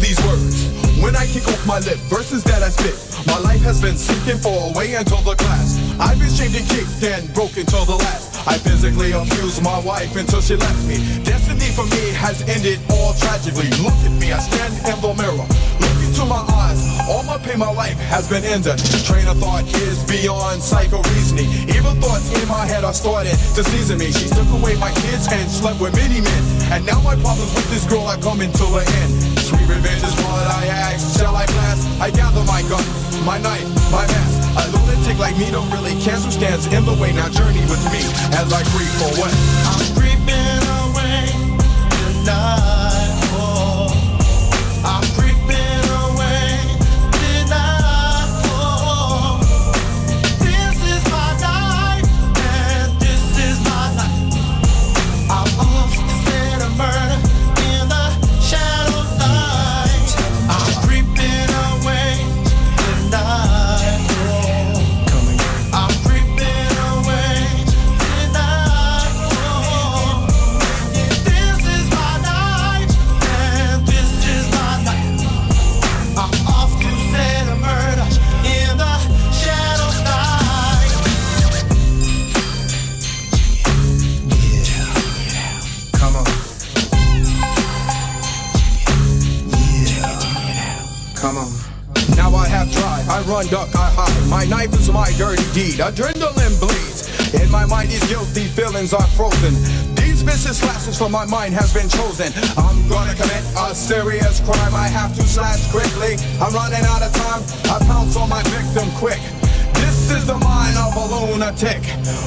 These words. When I kick off my lip, verses that I spit. My life has been sinking for a way until the class. I've been shamed and kicked and broken till the last. I physically abused my wife until she left me. Destiny for me has ended all tragically. Look at me, I stand in the mirror. Look into my eyes. All my pain, my life has been ended. Train of thought is beyond psycho reasoning. Evil thoughts in my head are starting to season me. She took away my kids and slept with many men. And now my problems with this girl are coming to an end. Sweet revenge is what I ask. Shall I blast? I gather my gun, my knife, my mask. A lunatic like me don't really care who stands in the way. Now journey with me as I creep away. I'm creeping away tonight. Duck, I hide. My knife is my dirty deed. Adrenaline bleeds. In my mind, these guilty feelings are frozen. These vicious slashes for my mind has been chosen. I'm gonna commit a serious crime. I have to slash quickly. I'm running out of time. I pounce on my victim quick. This is the mind of a lunatic.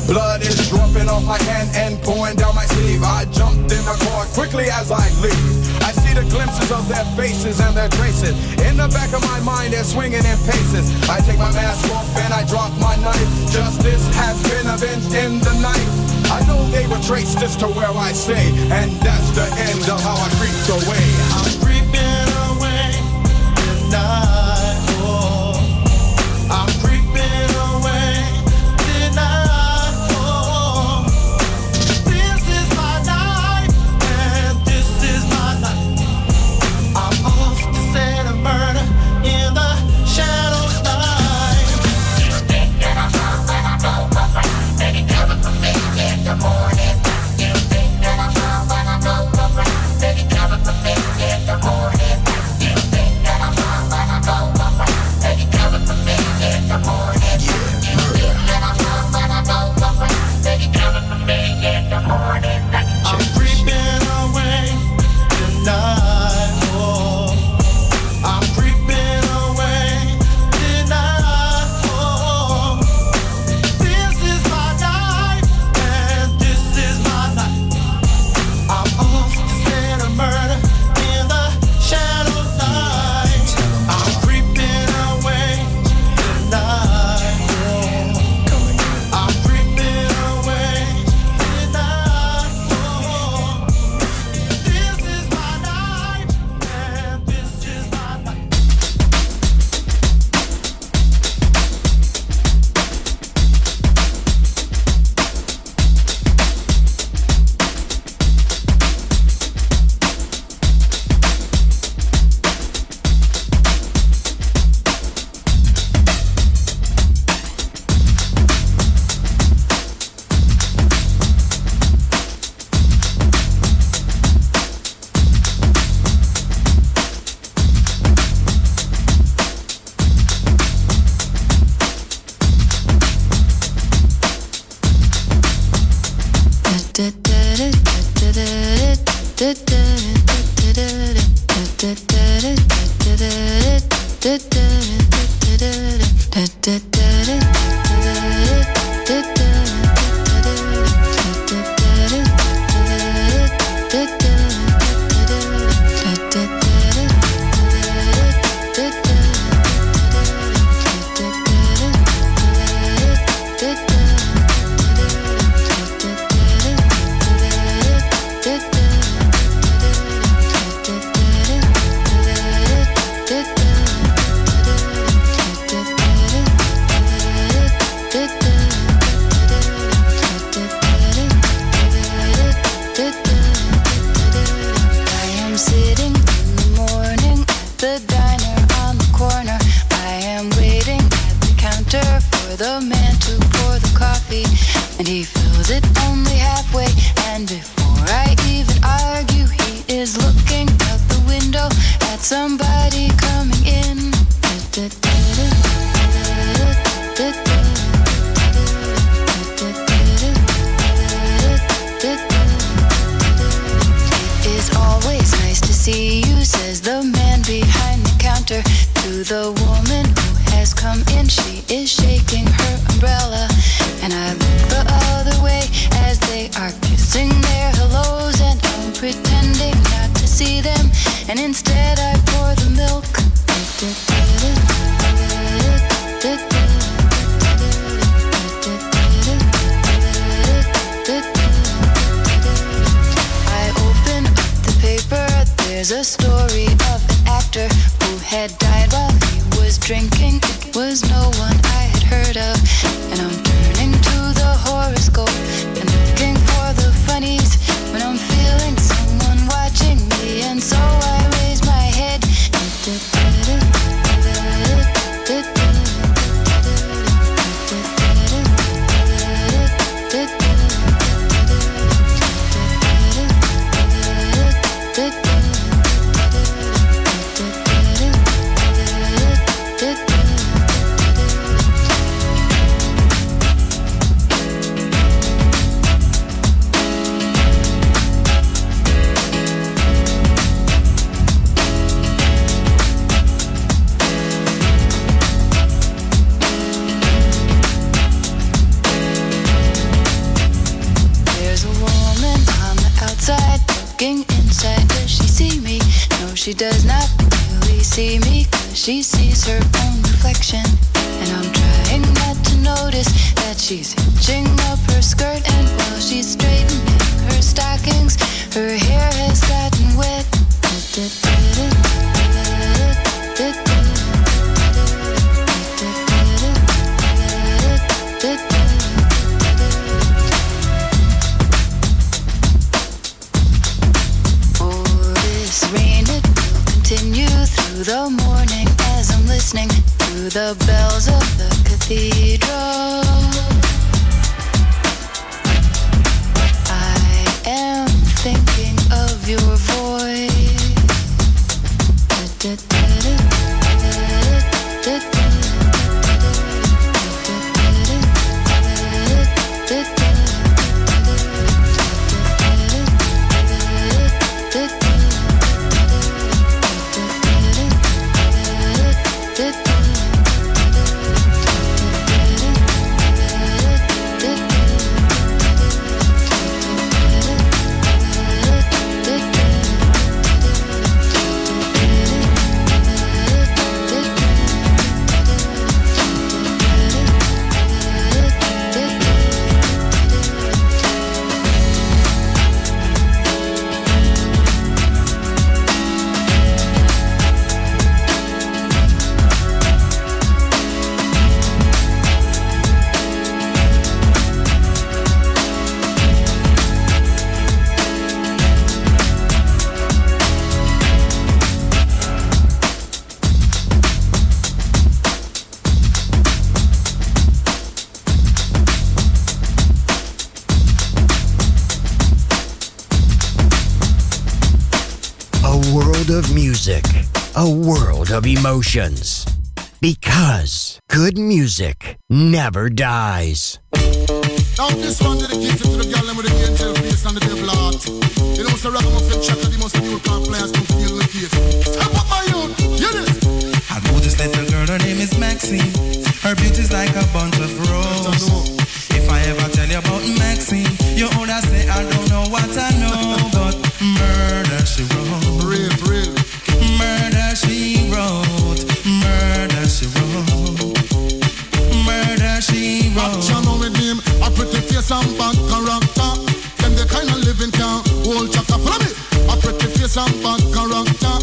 Blood is dropping off my hand and pouring down my sleeve. I jumped in the car quickly as I leave. I see the glimpses of their faces and their traces. In the back of my mind, they're swinging in paces. I take my mask off and I drop my knife. Justice has been avenged in the night. I know they were traced just to where I stay, and that's the end of how I creeped away. I'm creeping away tonight. The man behind the counter to the woman who has come in. She is shaking world of emotions. Because good music never dies. Now this one dedicated to the girl them with the angel face and the devil heart. You know, so ragamuffin checker, the most new car players to feel the case. Step up my youth, hear this. I know this little girl, her name is Maxine. Her beauty's like a bunch of roses. If I ever tell you about Maxine, you would say I don't and bad character.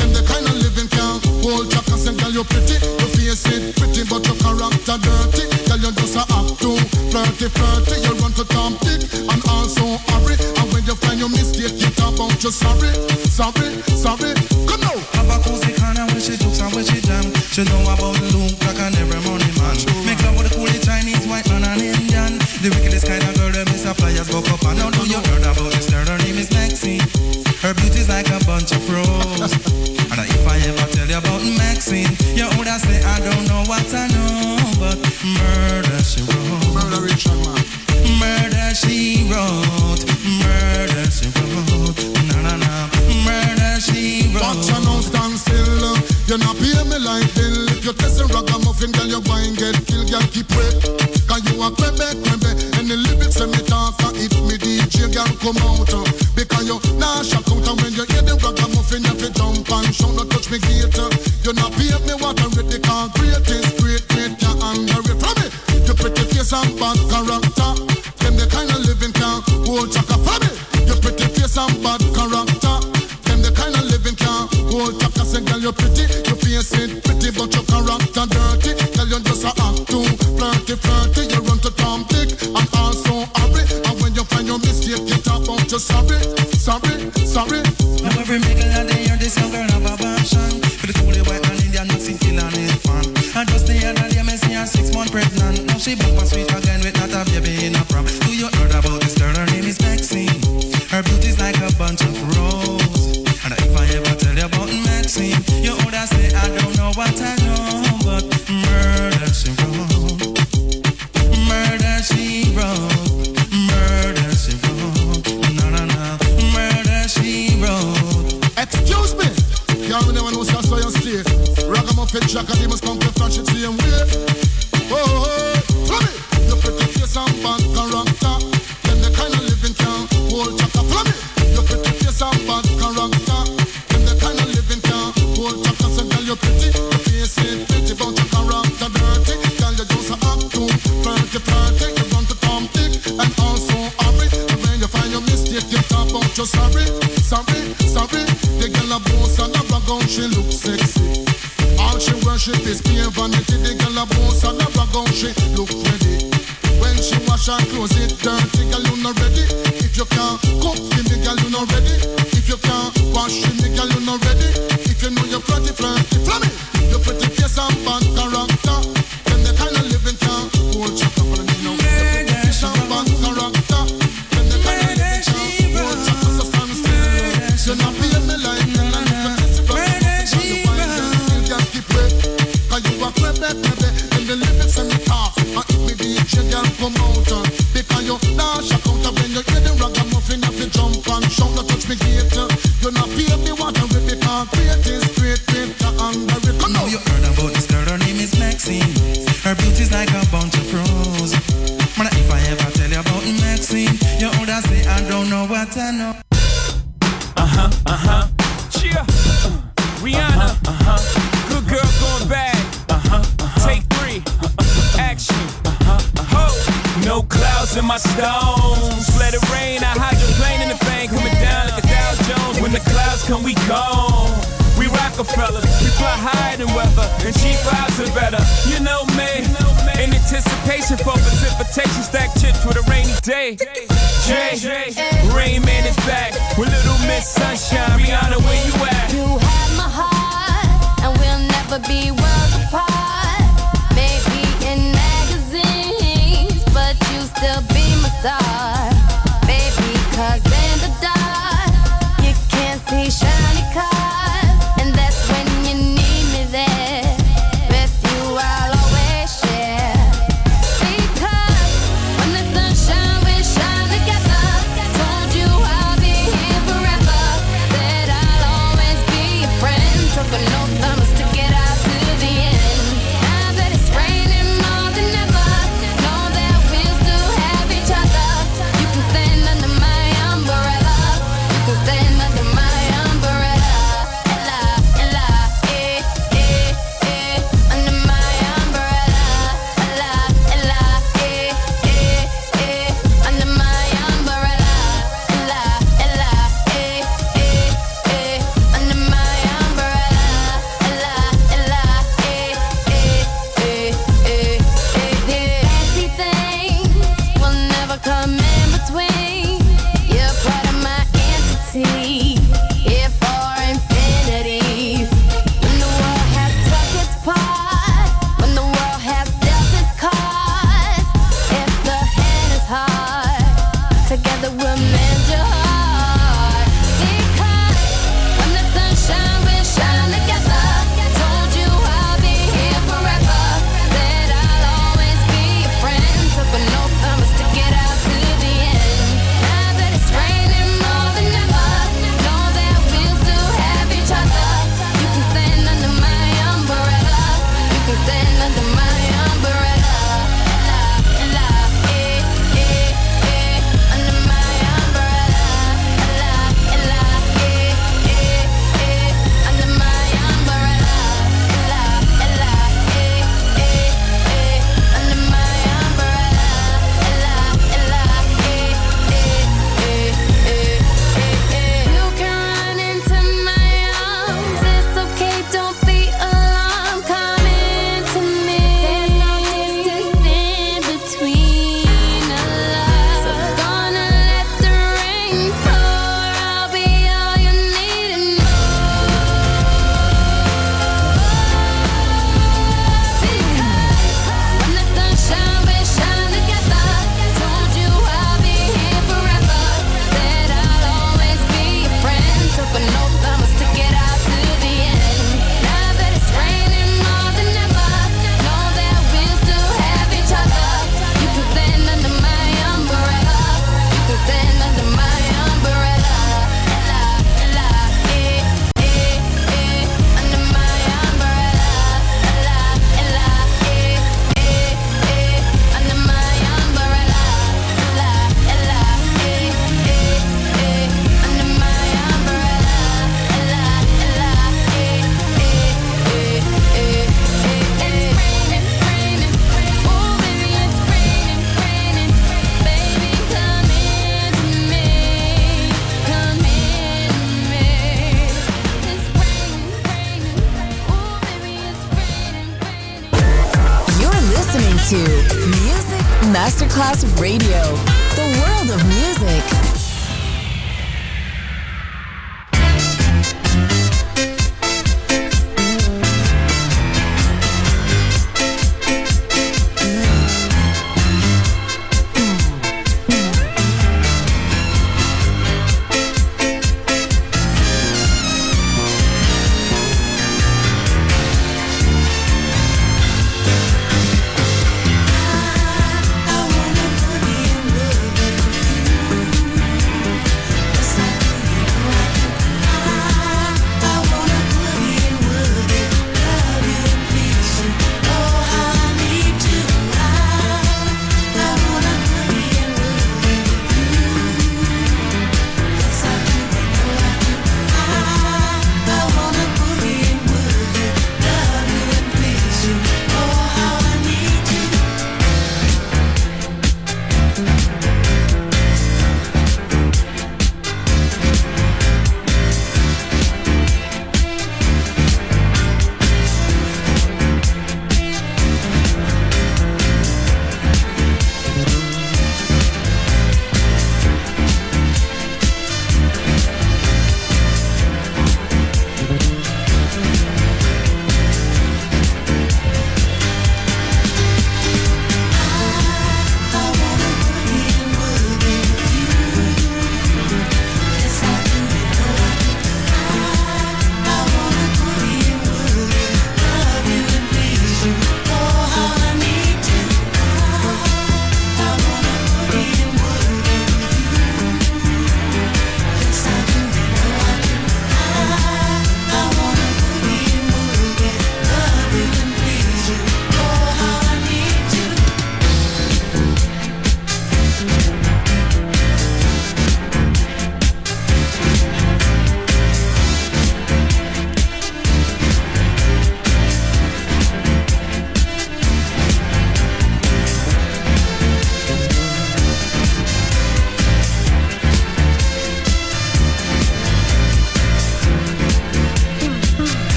Them the kind of living can hold chaka. Say, girl, you're pretty, your face it pretty, but your character dirty. Girl, you just a act too flirty, flirty. You run to Tom Dick and also Harry. And when you find your mistake, you talk about you sorry, sorry, sorry. Come now. Have a cozy kind of when she jokes and when jam. She know about sin. Your older say, I don't know what I know, but murder she wrote. Murder, murder she wrote. Murder she wrote. Na na na. Murder she wrote. But your nose stand still. You're not paying me like bill. If you're testing ragamuffin, girl, you're buying get killed. Girl, keep it. Cause you are Quebec, Quebec. And the lyrics and me talk, if me DJ, girl, come out. Uh. Because you nah not shocked out. And when you hear the ragamuffin, you have to jump and shout, not touch me gator. Uh. You're not paid me what I'm ready, concrete is great, great, you underrate. From me, your pretty face and bad character. Them the kind of living can't hold chaka. From me, your pretty face and bad character. Them the kind of living can't hold chaka. Say, girl, you're pretty, your face it pretty, but your character dirty. Girl, you just a act too flirty, flirty. You run to Tom Dick and also Harry. And when you find your mistake, you talk about your sorry.